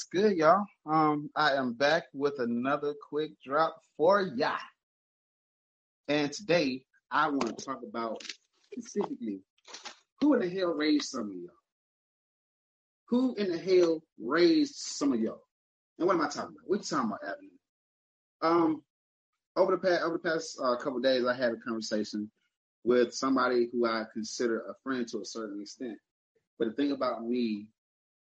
what's good, y'all? Um, I am back with another quick drop for ya. And today I want to talk about specifically who in the hell raised some of y'all? Who in the hell raised some of y'all? And what am I talking about? What you talking about, Avenue? Um, over the past over the past uh, couple days, I had a conversation with somebody who I consider a friend to a certain extent. But the thing about me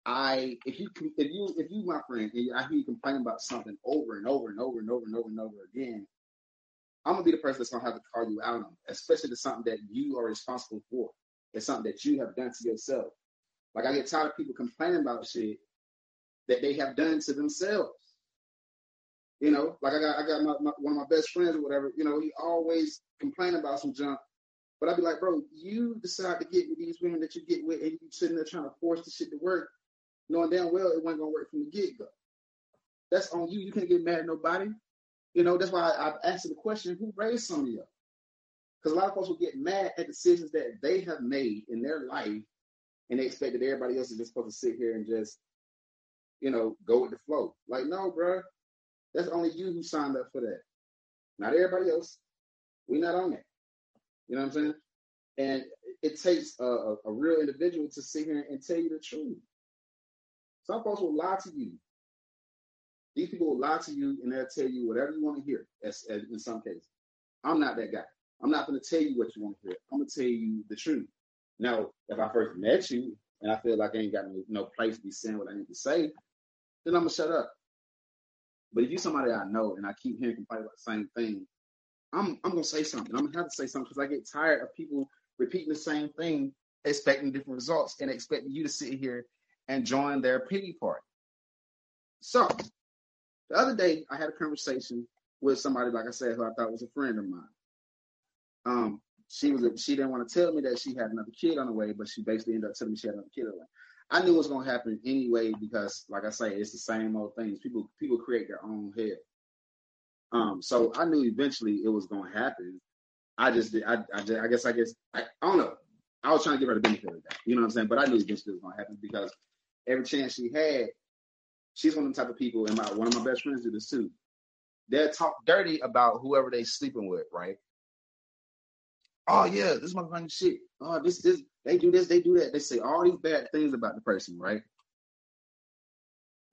I if you if you if you my friend and I hear you complain about something over and over and over and over and over and over again, I'm gonna be the person that's gonna have to call you out on, it, especially to something that you are responsible for. It's something that you have done to yourself. Like I get tired of people complaining about shit that they have done to themselves. You know, like I got I got my, my, one of my best friends or whatever. You know, he always complain about some junk, but I'd be like, bro, you decide to get with these women that you get with, and you sitting there trying to force the shit to work knowing damn well it wasn't gonna work from the get go. That's on you. You can't get mad at nobody. You know, that's why I, I've asked the question, who raised some of you? Because a lot of folks will get mad at decisions that they have made in their life and they expect that everybody else is just supposed to sit here and just, you know, go with the flow. Like, no, bro, that's only you who signed up for that. Not everybody else. We're not on that. You know what I'm saying? And it takes a, a, a real individual to sit here and tell you the truth. Some folks will lie to you. These people will lie to you and they'll tell you whatever you want to hear, as, as in some cases. I'm not that guy. I'm not going to tell you what you want to hear. I'm going to tell you the truth. Now, if I first met you and I feel like I ain't got no, no place to be saying what I need to say, then I'm going to shut up. But if you're somebody I know and I keep hearing about the same thing, I'm, I'm going to say something. I'm going to have to say something because I get tired of people repeating the same thing, expecting different results and expecting you to sit here and join their pity party. So the other day I had a conversation with somebody, like I said, who I thought was a friend of mine. Um, she was a, she didn't want to tell me that she had another kid on the way, but she basically ended up telling me she had another kid on the way. I knew it was gonna happen anyway because, like I say, it's the same old things. People people create their own hell. Um, so I knew eventually it was gonna happen. I just. I I, just, I guess I guess I, I don't know. I was trying to give her the benefit of that. You know what I'm saying? But I knew eventually it was gonna happen because every chance she had, she's one of the type of people, and my one of my best friends do this too. They'll talk dirty about whoever they sleeping with, right? Oh yeah, this motherfucking shit. Oh, this this they do this, they do that. They say all these bad things about the person, right?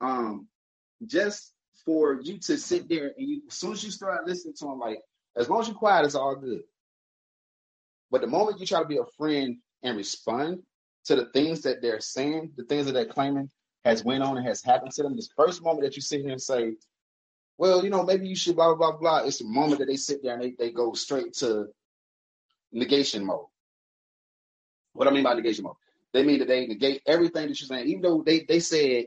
Um, just for you to sit there and you, as soon as you start listening to them, like as long as you're quiet, it's all good. But the moment you try to be a friend and respond, to the things that they're saying, the things that they're claiming has went on and has happened to them. This first moment that you sit here and say, well, you know, maybe you should blah, blah, blah, blah. It's the moment that they sit there and they, they go straight to negation mode. What I mean by negation mode, they mean that they negate everything that you're saying, even though they, they said,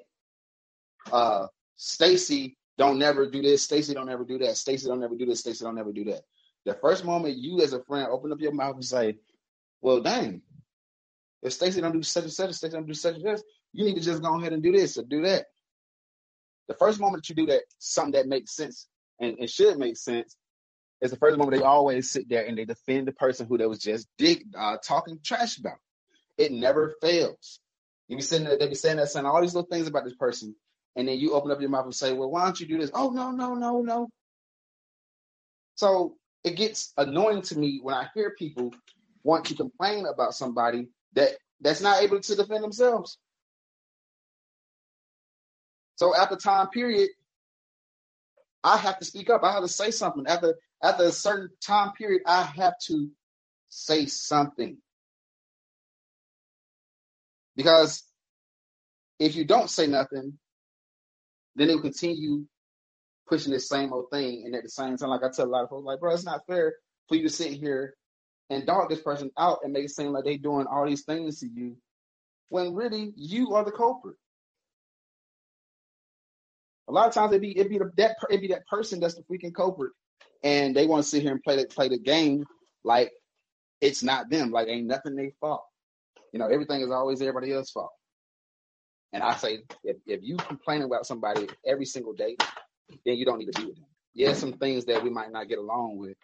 uh, Stacy don't never do this, Stacy don't ever do that, Stacy don't ever do this, Stacy don't ever do that. The first moment you as a friend open up your mouth and say, well, dang, if Stacy don't do such and such, Stacy don't do such and such, you need to just go ahead and do this or do that. The first moment that you do that, something that makes sense and, and should make sense, is the first moment they always sit there and they defend the person who they was just dig uh, talking trash about. It never fails. You be sitting there, they be saying that, saying all these little things about this person, and then you open up your mouth and say, "Well, why don't you do this?" Oh no, no, no, no. So it gets annoying to me when I hear people want to complain about somebody that that's not able to defend themselves. So after time period, I have to speak up. I have to say something. After after a certain time period, I have to say something. Because if you don't say nothing, then they'll continue pushing the same old thing. And at the same time, like I tell a lot of folks, like, bro, it's not fair for you to sit here and dog this person out and make it seem like they're doing all these things to you when really you are the culprit. A lot of times it be it be the, that it be that person that's the freaking culprit, and they want to sit here and play the play the game like it's not them, like ain't nothing they fault. You know, everything is always everybody else's fault. And I say, if, if you complain about somebody every single day, then you don't need to be with them. Yeah, some things that we might not get along with,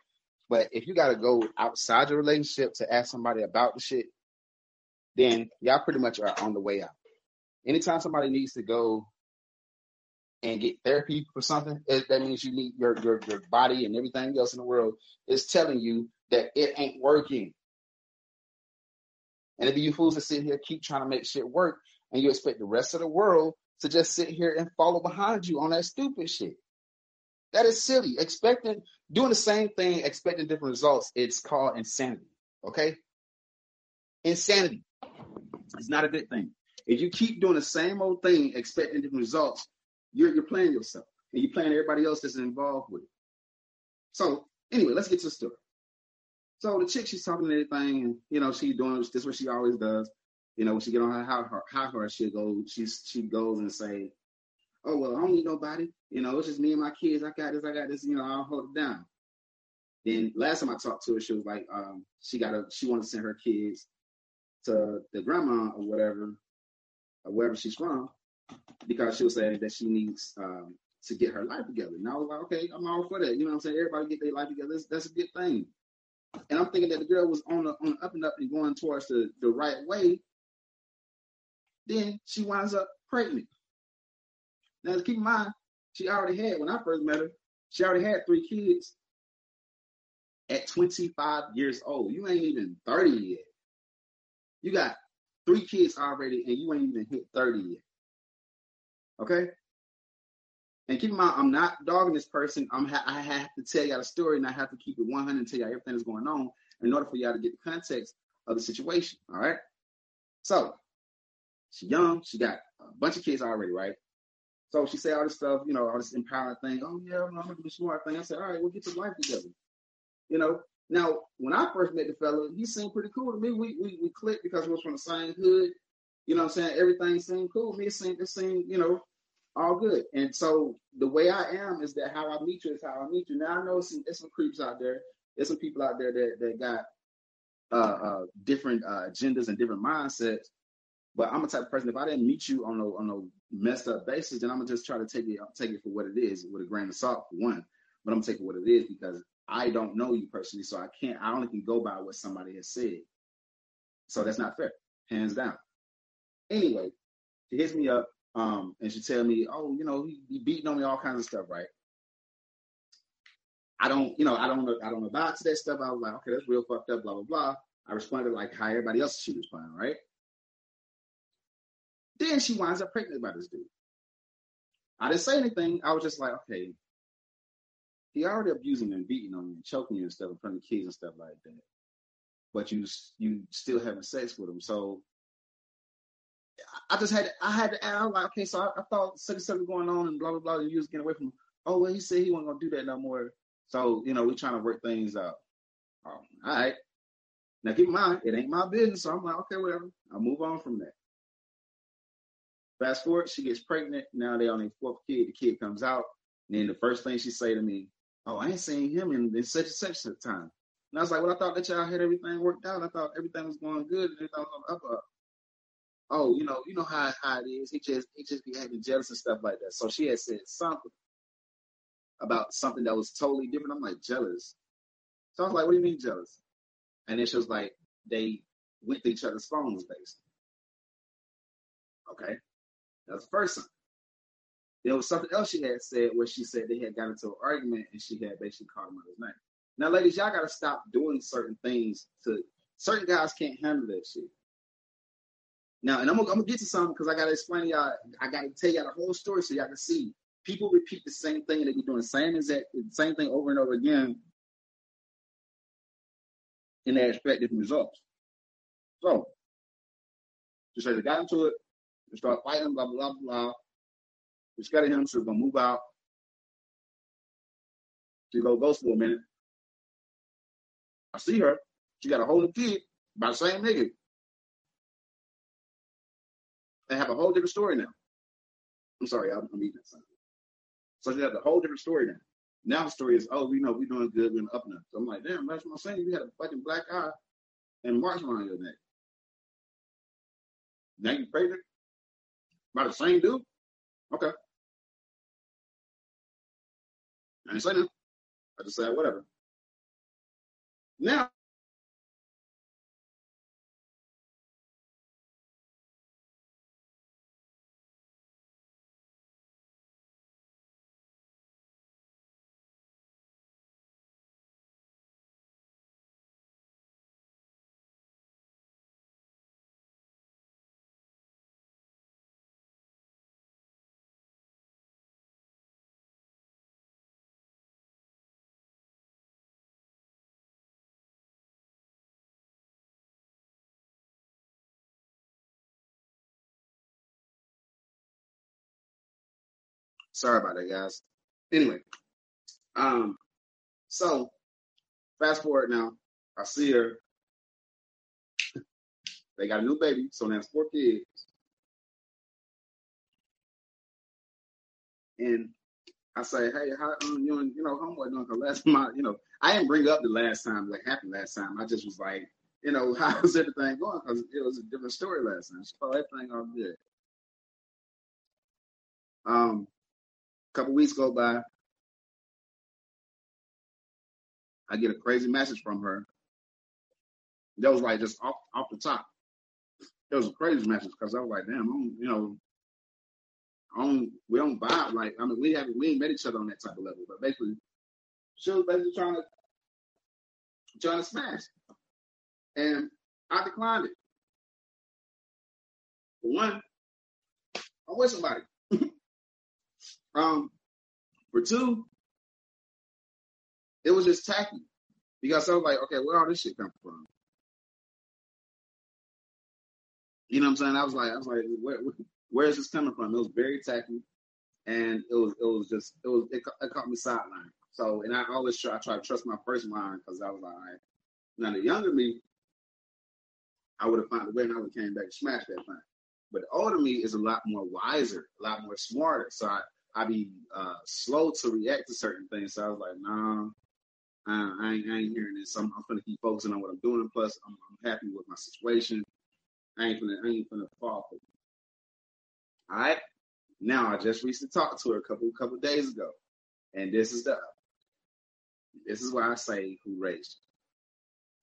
but if you got to go outside your relationship to ask somebody about the shit, then y'all pretty much are on the way out. Anytime somebody needs to go and get therapy for something, it, that means you need your, your your body and everything else in the world is telling you that it ain't working. And if you fools to sit here keep trying to make shit work, and you expect the rest of the world to just sit here and follow behind you on that stupid shit. That is silly. Expecting doing the same thing, expecting different results. It's called insanity. Okay? Insanity. It's not a good thing. If you keep doing the same old thing, expecting different results, you're you're playing yourself. And you're playing everybody else that's involved with it. So anyway, let's get to the story. So the chick, she's talking and everything, and you know, she's doing this what she always does. You know, when she get on her high, high horse, she goes, she's she goes and say, "Oh well, I don't need nobody. You know, it's just me and my kids. I got this, I got this. You know, I'll hold it down." Then last time I talked to her, she was like, um, she got a, she wanted to send her kids to the grandma or whatever, or wherever she's from, because she was saying that she needs um, to get her life together. And I was like, okay, I'm all for that. You know what I'm saying? Everybody get their life together. That's, that's a good thing. And I'm thinking that the girl was on the on the up and up and going towards the, the right way then she winds up pregnant. Now, keep in mind, she already had, when I first met her, she already had three kids at 25 years old. You ain't even 30 yet. You got three kids already, and you ain't even hit 30 yet. Okay? And keep in mind, I'm not dogging this person. I'm ha- I have to tell y'all the story, and I have to keep it 100 and tell y'all everything that's going on in order for y'all to get the context of the situation. All right? So, she young. She got a bunch of kids already, right? So she said all this stuff, you know, all this empowering thing. Oh yeah, I'm gonna do the smart thing. I said, all right, we'll get your life together. You know. Now, when I first met the fella, he seemed pretty cool to me. We we we clicked because we was from the same hood. You know what I'm saying? Everything seemed cool. Me, it seemed it seemed, you know, all good. And so the way I am is that how I meet you is how I meet you. Now I know some there's some creeps out there. There's some people out there that that got uh, uh, different uh, agendas and different mindsets. But I'm a type of person. If I didn't meet you on a on a messed up basis, then I'm gonna just try to take it take it for what it is with a grain of salt for one. But I'm it what it is because I don't know you personally, so I can't. I only can go by what somebody has said. So that's not fair, hands down. Anyway, she hits me up um, and she tell me, "Oh, you know, he, he beating on me, all kinds of stuff, right?" I don't, you know, I don't know, I don't know about that stuff. I was like, okay, that's real fucked up, blah blah blah. I responded like how everybody else should respond, right? Then she winds up pregnant by this dude. I didn't say anything. I was just like, okay, he already abusing and beating on you and choking you and stuff in front of kids and stuff like that. But you you still having sex with him. So I just had I had to ask, I was like, okay, so I, I thought something going on and blah blah blah, and you was getting away from him. Oh well, he said he wasn't gonna do that no more. So you know, we're trying to work things out. Um, all right. Now keep in mind, it ain't my business. So I'm like, okay, whatever. I'll move on from that. Fast forward, she gets pregnant. Now they on their fourth kid. The kid comes out. And then the first thing she say to me, "Oh, I ain't seen him in, in such and such a time." And I was like, "Well, I thought that y'all had everything worked out. I thought everything was going good and everything was up up." Oh, you know, you know how how it is. He just he just be having jealous and stuff like that. So she had said something about something that was totally different. I'm like jealous. So I was like, "What do you mean jealous?" And then she was like, "They went to each other's phones, basically." Okay. That's the first time. There was something else she had said where she said they had got into an argument and she had basically called him out his name. Now, ladies, y'all gotta stop doing certain things to certain guys can't handle that shit. Now, and I'm gonna, I'm gonna get to something because I gotta explain to y'all, I gotta tell y'all the whole story so y'all can see. People repeat the same thing and they be doing the same exact same thing over and over again and they expect different results. So just say they got into it, start fighting, blah, blah, blah. We scared him, so we're gonna move out. She go ghost for a minute. I see her. She got a whole new kid by the same nigga. They have a whole different story now. I'm sorry, I'm, I'm eating that something. So she has a whole different story now. Now the story is, oh, we know we're doing good, we're up now. So I'm like, damn, that's what I'm saying. You had a fucking black eye and marks around your neck. Now you pregnant? By the same dude? Okay. I didn't say that. I just said whatever. Now Sorry about that, guys. Anyway, um, so fast forward now, I see her. They got a new baby, so now it's four kids. And I say, hey, how um, you and you know homeboy doing? Cause last I, you know, I didn't bring up the last time like happened last time. I just was like, you know, how's everything going? Because it was a different story last time. So everything all good. Um, couple weeks go by, I get a crazy message from her. That was like just off off the top. It was a crazy message because I was like, damn, you know, we don't vibe like I mean we haven't we ain't met each other on that type of level, but basically she was basically trying to trying to smash. And I declined it. For one, I'm with somebody. Um, for two, it was just tacky because I was like, okay, where all this shit come from? You know what I'm saying? I was like, I was like, where, where is this coming from? It was very tacky, and it was, it was just, it was, it, it caught me sideline. So, and I always try, I try to trust my first mind because I was like, all right. Now the younger me, I would have found a way and I would came back and smashed that thing. But the older me is a lot more wiser, a lot more smarter. So I, I be uh, slow to react to certain things. So I was like, nah, uh, I, ain't, I ain't hearing this. I'm, I'm gonna keep focusing on what I'm doing. Plus, I'm, I'm happy with my situation. I ain't gonna, I ain't gonna fall for it. All right. Now I just recently talked to her a couple couple days ago, and this is the this is why I say who raised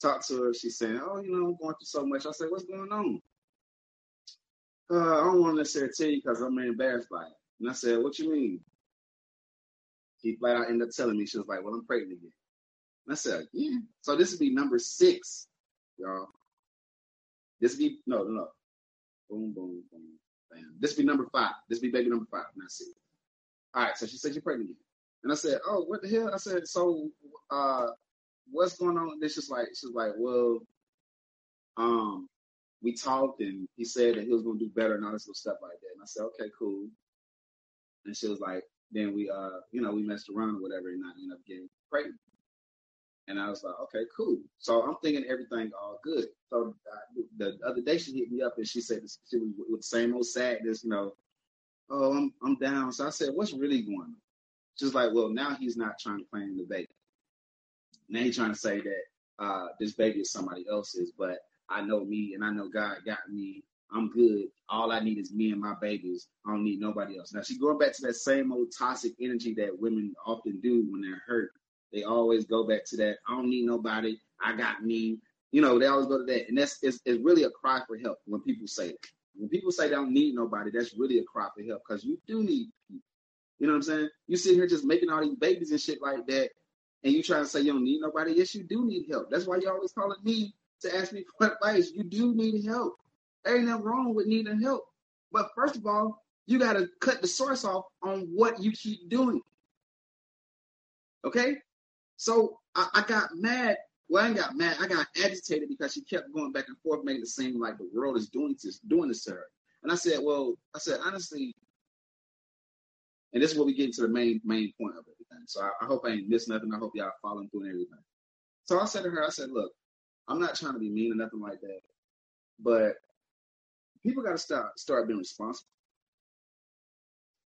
you. Talked to her. She's saying, "Oh, you know, I'm going through so much." I said, "What's going on?" Uh, I don't want to necessarily tell you because I'm embarrassed by it. And I said, "What you mean?" He flat out ended up telling me. She was like, "Well, I'm pregnant again." And I said, "Yeah." So this would be number six, y'all. This be no, no, no. Boom, boom, boom, bam. This would be number five. This would be baby number five. And I said, "All right." So she said, "You're pregnant again." And I said, "Oh, what the hell?" I said, "So, uh, what's going on?" This just like she's like, "Well, um, we talked and he said that he was gonna do better and all this little stuff like that." And I said, "Okay, cool." And she was like, "Then we, uh, you know, we messed around or whatever, and I ended up getting pregnant." And I was like, "Okay, cool." So I'm thinking everything all good. So uh, the other day she hit me up and she said she was with the same old sadness, you know. Oh, I'm I'm down. So I said, "What's really going on?" She's like, well, now he's not trying to claim the baby. Now he's trying to say that uh, this baby is somebody else's, but I know me and I know God got me. I'm good. All I need is me and my babies. I don't need nobody else. Now she's going back to that same old toxic energy that women often do when they're hurt. They always go back to that. I don't need nobody. I got me. You know, they always go to that. And that's it's, it's really a cry for help when people say that. When people say they don't need nobody, that's really a cry for help because you do need people. You know what I'm saying? You sit here just making all these babies and shit like that, and you trying to say you don't need nobody. Yes, you do need help. That's why you always calling me to ask me for advice. You do need help. There ain't nothing wrong with needing help. But first of all, you got to cut the source off on what you keep doing. Okay? So I, I got mad. Well, I got mad. I got agitated because she kept going back and forth, making it seem like the world is doing this, doing this to her. And I said, well, I said, honestly, and this is where we get into the main main point of everything. So I, I hope I ain't missed nothing. I hope y'all following through and everything. So I said to her, I said, look, I'm not trying to be mean or nothing like that, but people got to start start being responsible.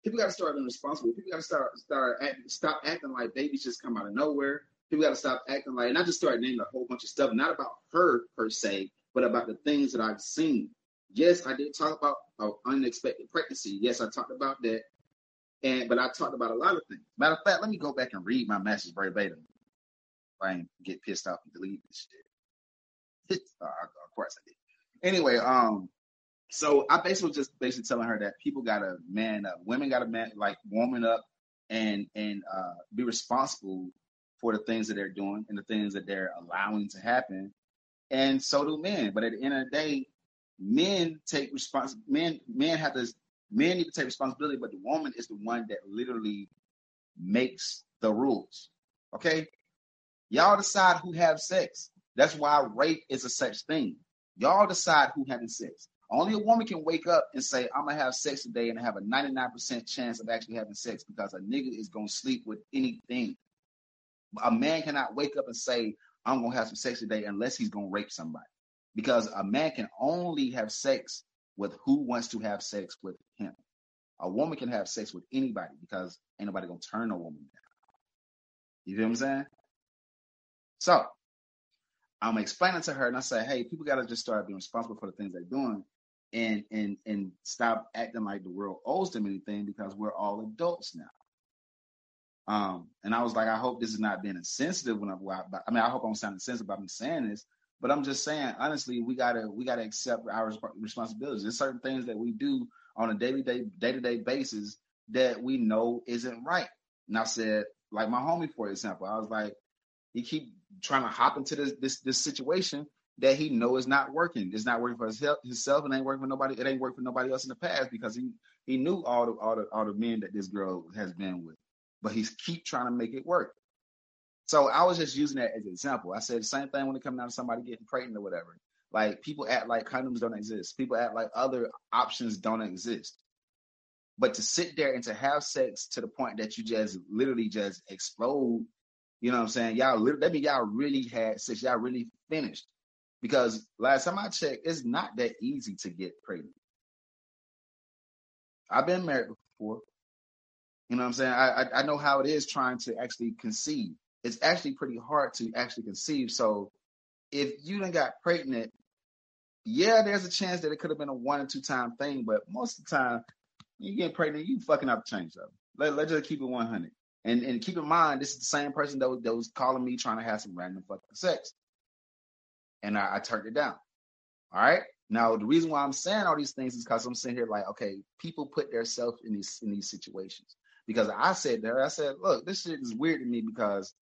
People got to start being responsible. People got to start start acting, stop acting like babies just come out of nowhere. People got to stop acting like, and I just started naming a whole bunch of stuff, not about her per se, but about the things that I've seen. Yes, I did talk about uh, unexpected pregnancy. Yes, I talked about that. And but I talked about a lot of things. Matter of fact, let me go back and read my message verbatim. I ain't get pissed off and delete this shit. uh, of course I did. Anyway, um, so I basically just basically telling her that people gotta man up, women gotta man like woman up and and uh, be responsible for the things that they're doing and the things that they're allowing to happen, and so do men. But at the end of the day, men take respons men men have to men need to take responsibility, but the woman is the one that literally makes the rules. Okay? Y'all decide who have sex. That's why rape is a such thing. Y'all decide who having sex. Only a woman can wake up and say, I'm gonna have sex today and have a 99% chance of actually having sex because a nigga is gonna sleep with anything. A man cannot wake up and say, I'm gonna have some sex today unless he's gonna rape somebody. Because a man can only have sex with who wants to have sex with him. A woman can have sex with anybody because ain't nobody gonna turn a woman down. You feel what I'm saying? So I'm explaining to her and I say, hey, people gotta just start being responsible for the things they're doing and and and stop acting like the world owes them anything because we're all adults now. Um, and I was like, I hope this is not being insensitive when I, I mean, I hope I'm sounding sensitive about me saying this, but I'm just saying, honestly, we gotta we gotta accept our responsibilities. There's certain things that we do on a daily day day to day basis that we know isn't right. And I said, like my homie, for example, I was like, he keep trying to hop into this this this situation that he know is not working. It's not working for health, himself, and ain't working for nobody. It ain't worked for nobody else in the past because he he knew all the all the all the men that this girl has been with, but he's keep trying to make it work. So I was just using that as an example. I said the same thing when it comes down to somebody getting pregnant or whatever. Like people act like condoms don't exist. People act like other options don't exist. But to sit there and to have sex to the point that you just literally just explode, you know what I'm saying? Y'all, that mean y'all really had sex. Y'all really finished. Because last time I checked, it's not that easy to get pregnant. I've been married before. You know what I'm saying? I, I, I know how it is trying to actually conceive. It's actually pretty hard to actually conceive. So if you done got pregnant, yeah, there's a chance that it could have been a one or two time thing, but most of the time, you get pregnant, you fucking up change though. Let, let's just keep it 100. And and keep in mind, this is the same person that was, that was calling me trying to have some random fucking sex and I, I turned it down. All right. Now the reason why I'm saying all these things is because I'm sitting here like, okay, people put themselves in these in these situations. Because I said there, I said, look, this shit is weird to me because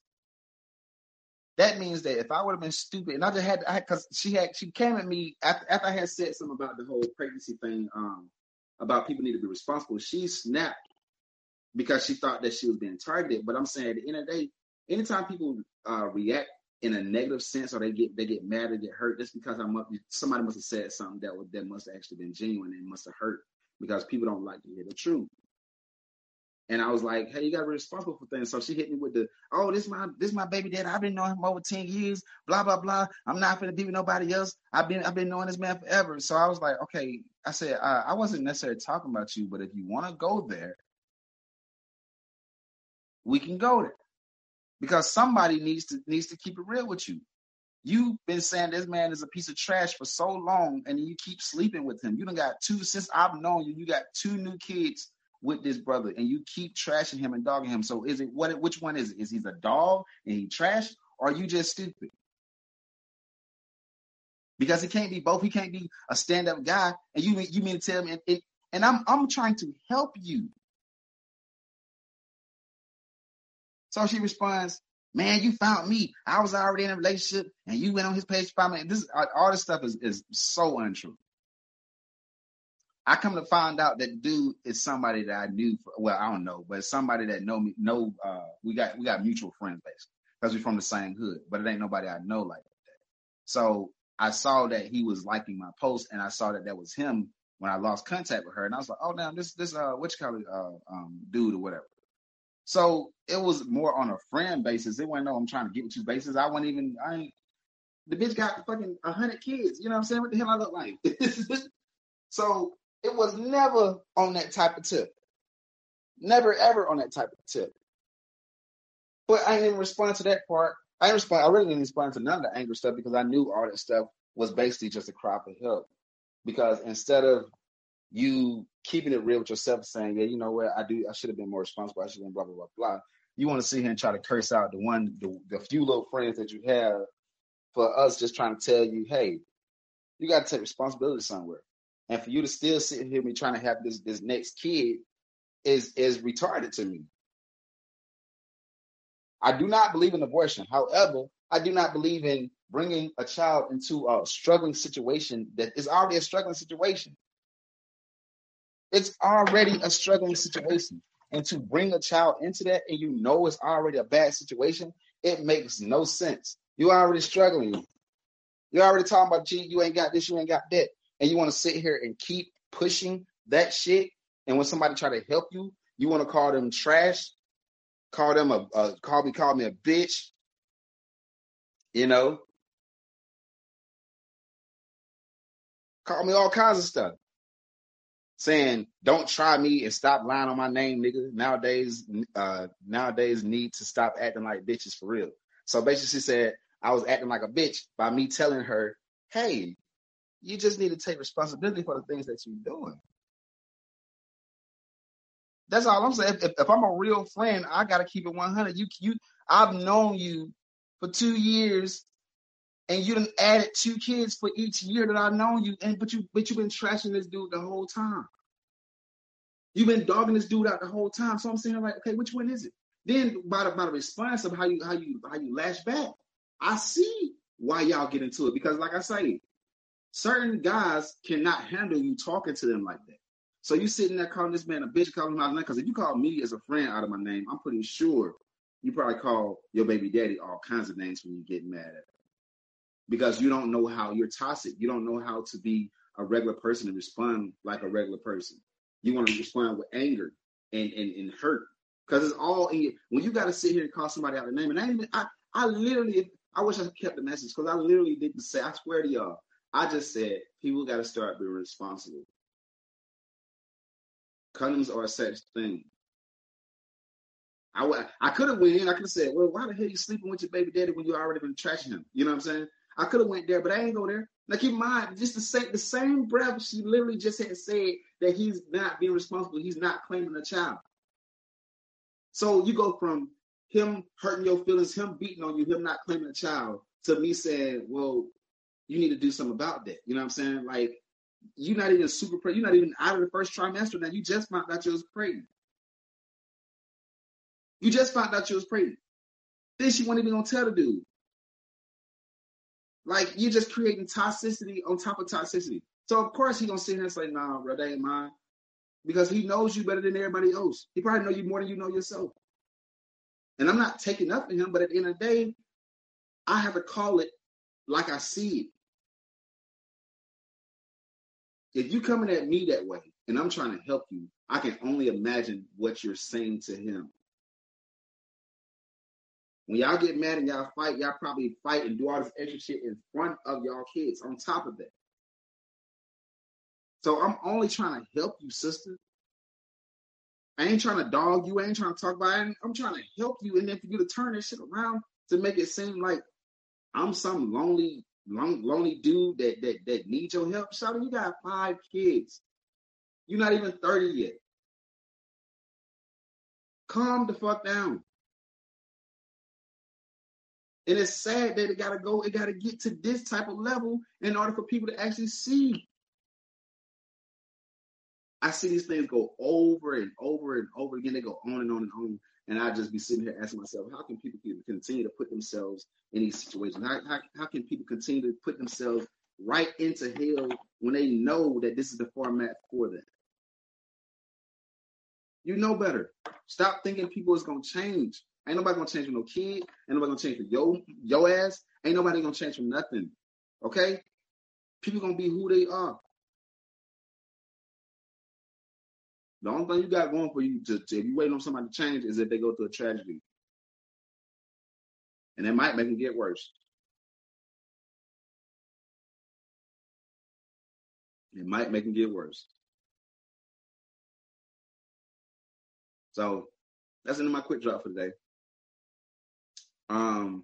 that means that if I would have been stupid, and I just had, because she had, she came at me after, after I had said something about the whole pregnancy thing, um, about people need to be responsible. She snapped because she thought that she was being targeted. But I'm saying at the end of the day, anytime people uh, react in a negative sense or they get they get mad or get hurt just because I'm up somebody must have said something that that must have actually been genuine and must have hurt because people don't like to hear the truth. And I was like, hey, you gotta be responsible for things. So she hit me with the, oh, this my this my baby dad. I've been knowing him over 10 years, blah, blah, blah. I'm not gonna be with nobody else. I've been I've been knowing this man forever. So I was like, okay, I said, uh, I wasn't necessarily talking about you, but if you want to go there, we can go there because somebody needs to needs to keep it real with you. You've been saying this man is a piece of trash for so long, and you keep sleeping with him. You done got two since I've known you. You got two new kids with this brother, and you keep trashing him and dogging him. So is it what? Which one is it? Is he a dog and he trash, or are you just stupid? Because he can't be both. He can't be a stand-up guy, and you you mean to tell me? And, and I'm I'm trying to help you. So she responds, Man, you found me. I was already in a relationship and you went on his page to. This all this stuff is, is so untrue. I come to find out that dude is somebody that I knew. For, well, I don't know, but somebody that know me. Know uh, we got we got mutual friends basically because we're from the same hood. But it ain't nobody I know like that. So I saw that he was liking my post, and I saw that that was him when I lost contact with her, and I was like, oh damn, this this uh which color uh um dude or whatever. So it was more on a friend basis. It wasn't no I'm trying to get with you basis. I wasn't even I ain't the bitch got fucking hundred kids. You know what I'm saying? What the hell I look like? so it was never on that type of tip. Never ever on that type of tip. But I didn't respond to that part. I didn't respond. I really didn't respond to none of the anger stuff because I knew all that stuff was basically just a crop of help. Because instead of you keeping it real with yourself, saying, "Yeah, you know what? I do. I should have been more responsible. I should have been blah blah blah blah." You want to see him try to curse out the one, the, the few little friends that you have, for us just trying to tell you, "Hey, you got to take responsibility somewhere." And for you to still sit here me trying to have this this next kid is is retarded to me. I do not believe in abortion. However, I do not believe in bringing a child into a struggling situation that is already a struggling situation. It's already a struggling situation. And to bring a child into that and you know it's already a bad situation, it makes no sense. You're already struggling. You're already talking about, gee, you ain't got this, you ain't got that. and you want to sit here and keep pushing that shit. And when somebody try to help you, you want to call them trash, call them a, a call me call me a bitch. You know, call me all kinds of stuff. Saying don't try me and stop lying on my name, nigga. Nowadays, uh, nowadays need to stop acting like bitches for real. So basically, she said I was acting like a bitch by me telling her, "Hey, you just need to take responsibility for the things that you're doing." That's all I'm saying. If, if I'm a real friend, I gotta keep it 100. You, you, I've known you for two years, and you done added two kids for each year that I've known you, and but you, but you've been trashing this dude the whole time. You've been dogging this dude out the whole time. So I'm saying, like, okay, which one is it? Then by the by the response of how you how you how you lash back, I see why y'all get into it because, like I say, certain guys cannot handle you talking to them like that. So you sitting there calling this man a bitch, calling him out of name. Because if you call me as a friend out of my name, I'm pretty sure you probably call your baby daddy all kinds of names when you get mad at him. Because you don't know how you're toxic. You don't know how to be a regular person and respond like a regular person. You want to respond with anger and, and, and hurt. Because it's all in you. When you got to sit here and call somebody out of name, and I even I, I literally I wish I kept the message because I literally didn't say, I swear to y'all, I just said people got to start being responsible Condoms are a such thing. I, I could have went in. I could have said, "Well, why the hell you sleeping with your baby daddy when you already been trashing him?" You know what I'm saying? I could have went there, but I ain't go there. Now keep in mind, just the same the same breath she literally just had said that he's not being responsible. He's not claiming a child. So you go from him hurting your feelings, him beating on you, him not claiming a child, to me saying, "Well, you need to do something about that." You know what I'm saying? Like you're not even super pregnant. You're not even out of the first trimester now. You just found out you was pregnant. You just found out you was pregnant. Then she wasn't even gonna tell the dude. Like you're just creating toxicity on top of toxicity. So of course he gonna sit here and say, "Nah, bro, that ain't mine," because he knows you better than everybody else. He probably know you more than you know yourself. And I'm not taking up for him, but at the end of the day, I have to call it like I see it. if you coming at me that way and I'm trying to help you, I can only imagine what you're saying to him. When y'all get mad and y'all fight, y'all probably fight and do all this extra shit in front of y'all kids on top of that. So I'm only trying to help you, sister. I ain't trying to dog you. I ain't trying to talk about it. I'm trying to help you. And then for you to turn this shit around to make it seem like I'm some lonely lone, lonely dude that that that needs your help, Shawty, you got five kids. You're not even 30 yet. Calm the fuck down. And it's sad that it gotta go, it gotta get to this type of level in order for people to actually see. I see these things go over and over and over again. They go on and on and on. And I just be sitting here asking myself, how can people continue to put themselves in these situations? How, how, how can people continue to put themselves right into hell when they know that this is the format for them? You know better. Stop thinking people is gonna change. Ain't nobody gonna change for no kid. Ain't nobody gonna change for yo yo ass. Ain't nobody gonna change for nothing. Okay? People gonna be who they are. The only thing you got going for you, to, to, if you waiting on somebody to change, is if they go through a tragedy, and it might make them get worse. It might make them get worse. So that's into my quick drop for today. Um,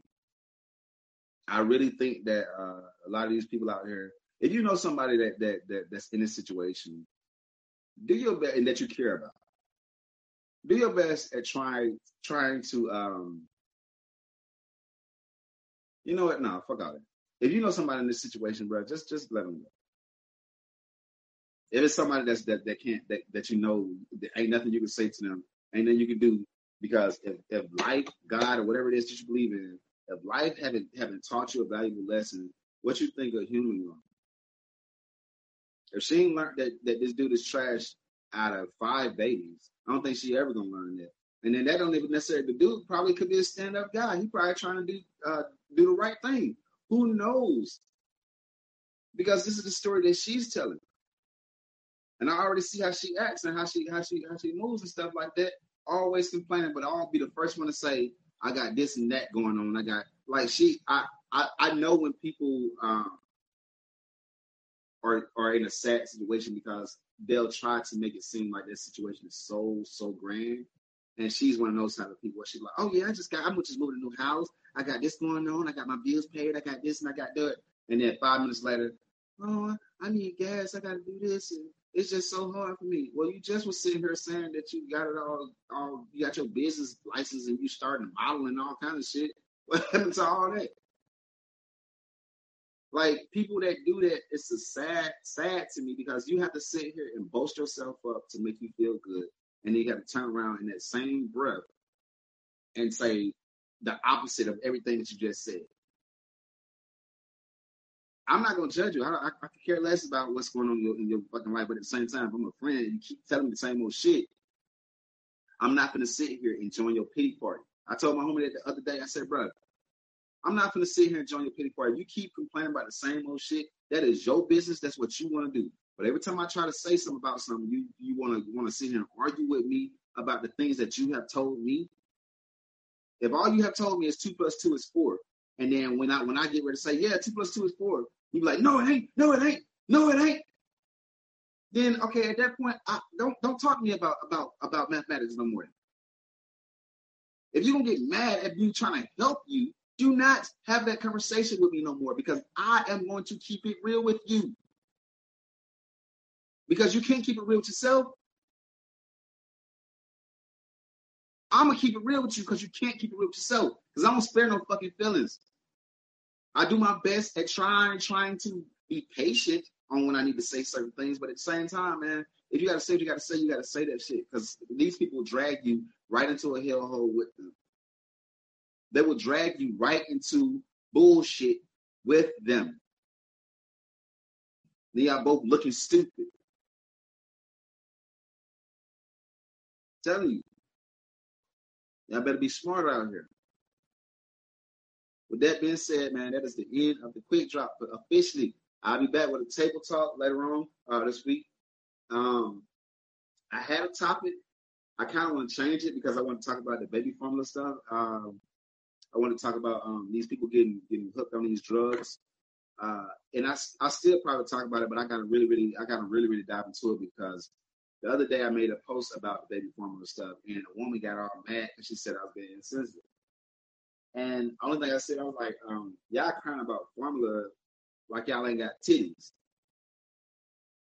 I really think that uh, a lot of these people out here, if you know somebody that that, that that's in this situation, do your best and that you care about. Do your best at trying trying to um you know what? No, fuck all that. If you know somebody in this situation, bro, just just let them go. If it's somebody that's that that can't that, that you know there ain't nothing you can say to them, ain't nothing you can do because if, if life, God, or whatever it is that you believe in, if life haven't haven't taught you a valuable lesson, what you think a human you if she ain't learned that, that this dude is trash out of five babies, I don't think she ever gonna learn that. And then that don't even necessarily the dude probably could be a stand up guy. He probably trying to do uh, do the right thing. Who knows? because this is the story that she's telling. And I already see how she acts and how she how she how she moves and stuff like that. Always complaining, but I'll be the first one to say, I got this and that going on. I got like she I I, I know when people um are are in a sad situation because they'll try to make it seem like their situation is so so grand. And she's one of those type of people where she's like, Oh yeah, I just got I'm just moving a new house. I got this going on, I got my bills paid, I got this and I got that. And then five minutes later, oh, I need gas, I gotta do this and it's just so hard for me. Well, you just was sitting here saying that you got it all, all you got your business license and you starting modeling all kind of shit. What happened to all that? Like people that do that, it's a sad, sad to me because you have to sit here and boast yourself up to make you feel good, and then you got to turn around in that same breath and say the opposite of everything that you just said. I'm not gonna judge you. I, I, I care less about what's going on in your, in your, fucking life, but at the same time, if I'm a friend, you keep telling me the same old shit. I'm not gonna sit here and join your pity party. I told my homie that the other day. I said, bro, I'm not gonna sit here and join your pity party. You keep complaining about the same old shit. That is your business. That's what you want to do. But every time I try to say something about something, you you want to want to sit here and argue with me about the things that you have told me. If all you have told me is two plus two is four, and then when I when I get ready to say, yeah, two plus two is four, you be like, no, it ain't, no, it ain't, no, it ain't. Then okay, at that point, I, don't don't talk to me about about about mathematics no more. If you're gonna get mad at me trying to help you, do not have that conversation with me no more because I am going to keep it real with you. Because you can't keep it real with yourself. I'm gonna keep it real with you because you can't keep it real with yourself. Because I don't spare no fucking feelings. I do my best at trying, trying to be patient on when I need to say certain things, but at the same time, man, if you gotta say what you gotta say, you gotta say that shit. Because these people drag you right into a hellhole with them. They will drag you right into bullshit with them. They are both looking stupid. Telling you. Y'all better be smart out here. With that being said, man, that is the end of the quick drop. But officially, I'll be back with a table talk later on uh, this week. Um, I had a topic. I kind of want to change it because I want to talk about the baby formula stuff. Um, I want to talk about um, these people getting getting hooked on these drugs. Uh, and I, I still probably talk about it, but I gotta really, really, I gotta really, really dive into it because the other day I made a post about the baby formula stuff, and a woman got all mad and she said I was being insensitive. And only thing I said, I was like, um, y'all crying about formula like y'all ain't got titties.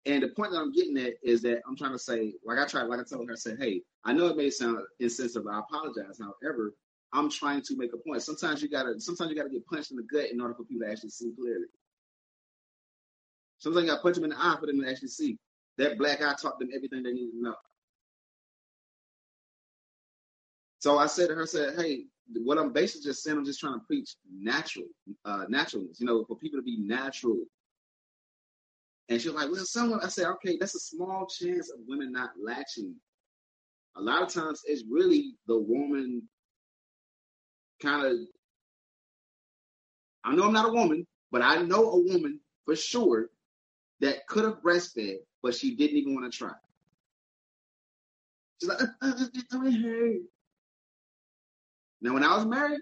And the point that I'm getting at is that I'm trying to say, like I tried, like I told her, I said, hey, I know it may sound insensitive, I apologize. However, I'm trying to make a point. Sometimes you gotta sometimes you gotta get punched in the gut in order for people to actually see clearly. Sometimes you gotta punch them in the eye for them to actually see. That black eye taught them everything they need to know. So I said to her, I said, hey, what I'm basically just saying, I'm just trying to preach natural, uh, naturalness, you know, for people to be natural. And she was like, well, someone, I said, okay, that's a small chance of women not latching. A lot of times it's really the woman kind of I know I'm not a woman, but I know a woman for sure that could have breastfed, but she didn't even want to try. She's like, uh, uh, uh, now when I was married,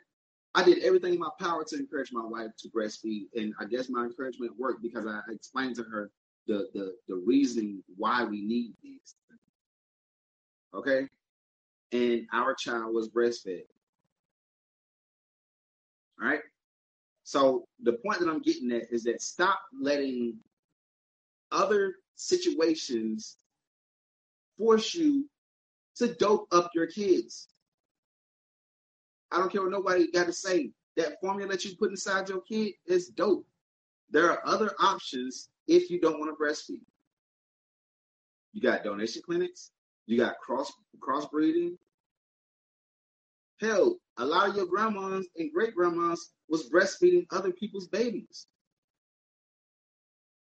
I did everything in my power to encourage my wife to breastfeed, and I guess my encouragement worked because I explained to her the the the reasoning why we need these. Okay, and our child was breastfed. All right. So the point that I'm getting at is that stop letting other situations force you to dope up your kids. I don't care what nobody got to say. That formula that you put inside your kid is dope. There are other options if you don't want to breastfeed. You got donation clinics. You got cross crossbreeding. Hell, a lot of your grandmas and great grandmas was breastfeeding other people's babies.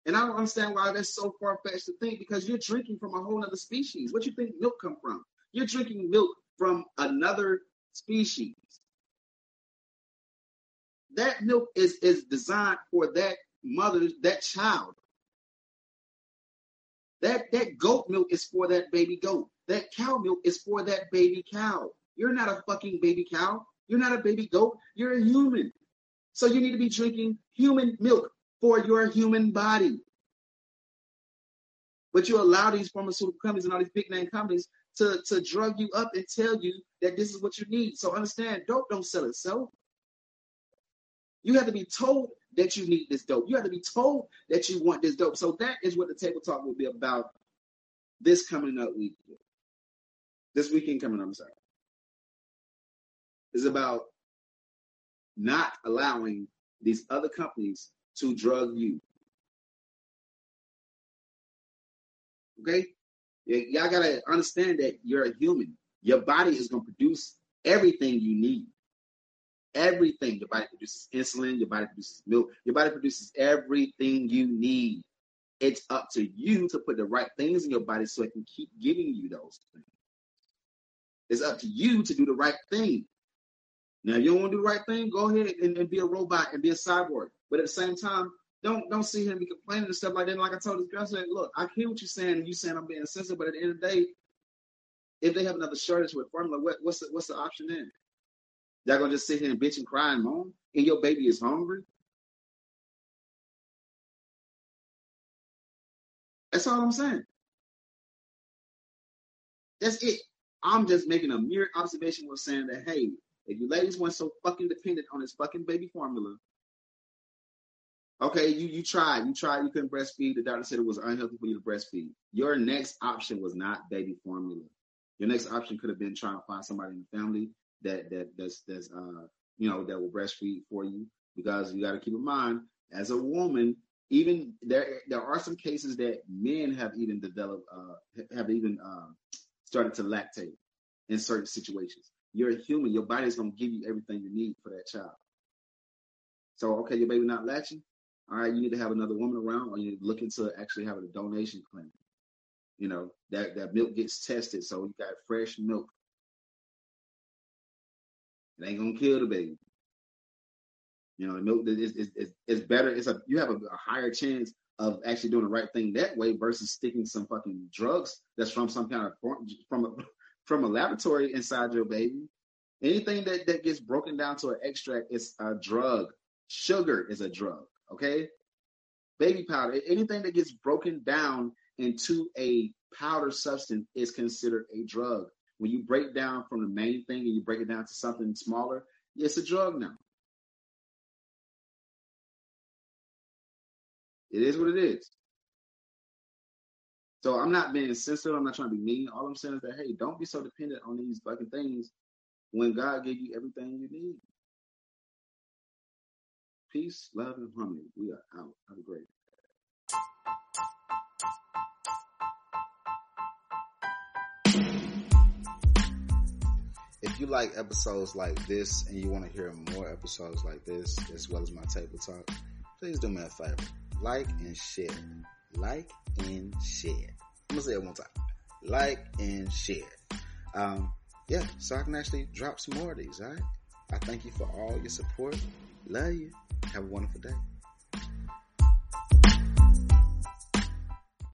And I don't understand why that's so far fetched to think because you're drinking from a whole other species. What do you think milk come from? You're drinking milk from another species. That milk is, is designed for that mother, that child. That that goat milk is for that baby goat. That cow milk is for that baby cow. You're not a fucking baby cow. You're not a baby goat. You're a human. So you need to be drinking human milk for your human body. But you allow these pharmaceutical companies and all these big name companies to, to drug you up and tell you that this is what you need. So understand, dope don't sell itself. You have to be told that you need this dope. You have to be told that you want this dope. So that is what the table talk will be about this coming up week. This weekend coming up, I'm sorry. Is about not allowing these other companies to drug you. Okay? Y'all gotta understand that you're a human. Your body is gonna produce everything you need. Everything. Your body produces insulin, your body produces milk, your body produces everything you need. It's up to you to put the right things in your body so it can keep giving you those things. It's up to you to do the right thing. Now, if you don't want to do the right thing, go ahead and, and be a robot and be a cyborg. But at the same time, don't don't see him be complaining and stuff like that. Like I told this girl, I said, look, I hear what you're saying, and you saying I'm being sensitive, but at the end of the day, if they have another shortage with formula, what, what's the, what's the option then? Y'all gonna just sit here and bitch and cry and moan, and your baby is hungry? That's all I'm saying. That's it. I'm just making a mere observation with saying that, hey, if you ladies weren't so fucking dependent on this fucking baby formula, okay, you you tried, you tried, you couldn't breastfeed. The doctor said it was unhealthy for you to breastfeed. Your next option was not baby formula. Your next option could have been trying to find somebody in the family that that that's that's uh you know that will breastfeed for you because you got to keep in mind as a woman even there there are some cases that men have even developed uh have even uh, started to lactate in certain situations you're a human your body is going to give you everything you need for that child so okay your baby not latching all right you need to have another woman around or you need to look into actually having a donation clinic you know that that milk gets tested so you got fresh milk it ain't gonna kill the baby. You know, the milk is is, is, is better. It's a you have a, a, higher chance of actually doing the right thing that way versus sticking some fucking drugs that's from some kind of from a from a laboratory inside your baby. Anything that that gets broken down to an extract is a drug. Sugar is a drug. Okay, baby powder. Anything that gets broken down into a powder substance is considered a drug. When you break down from the main thing and you break it down to something smaller, it's a drug now. It is what it is. So I'm not being sensitive. I'm not trying to be mean. All I'm saying is that hey, don't be so dependent on these fucking things when God gave you everything you need. Peace, love, and harmony. We are out. Have a great day. If you like episodes like this and you want to hear more episodes like this, as well as my table talk, please do me a favor. Like and share. Like and share. I'm gonna say it one time. Like and share. Um, yeah, so I can actually drop some more of these, alright? I thank you for all your support. Love you. Have a wonderful day.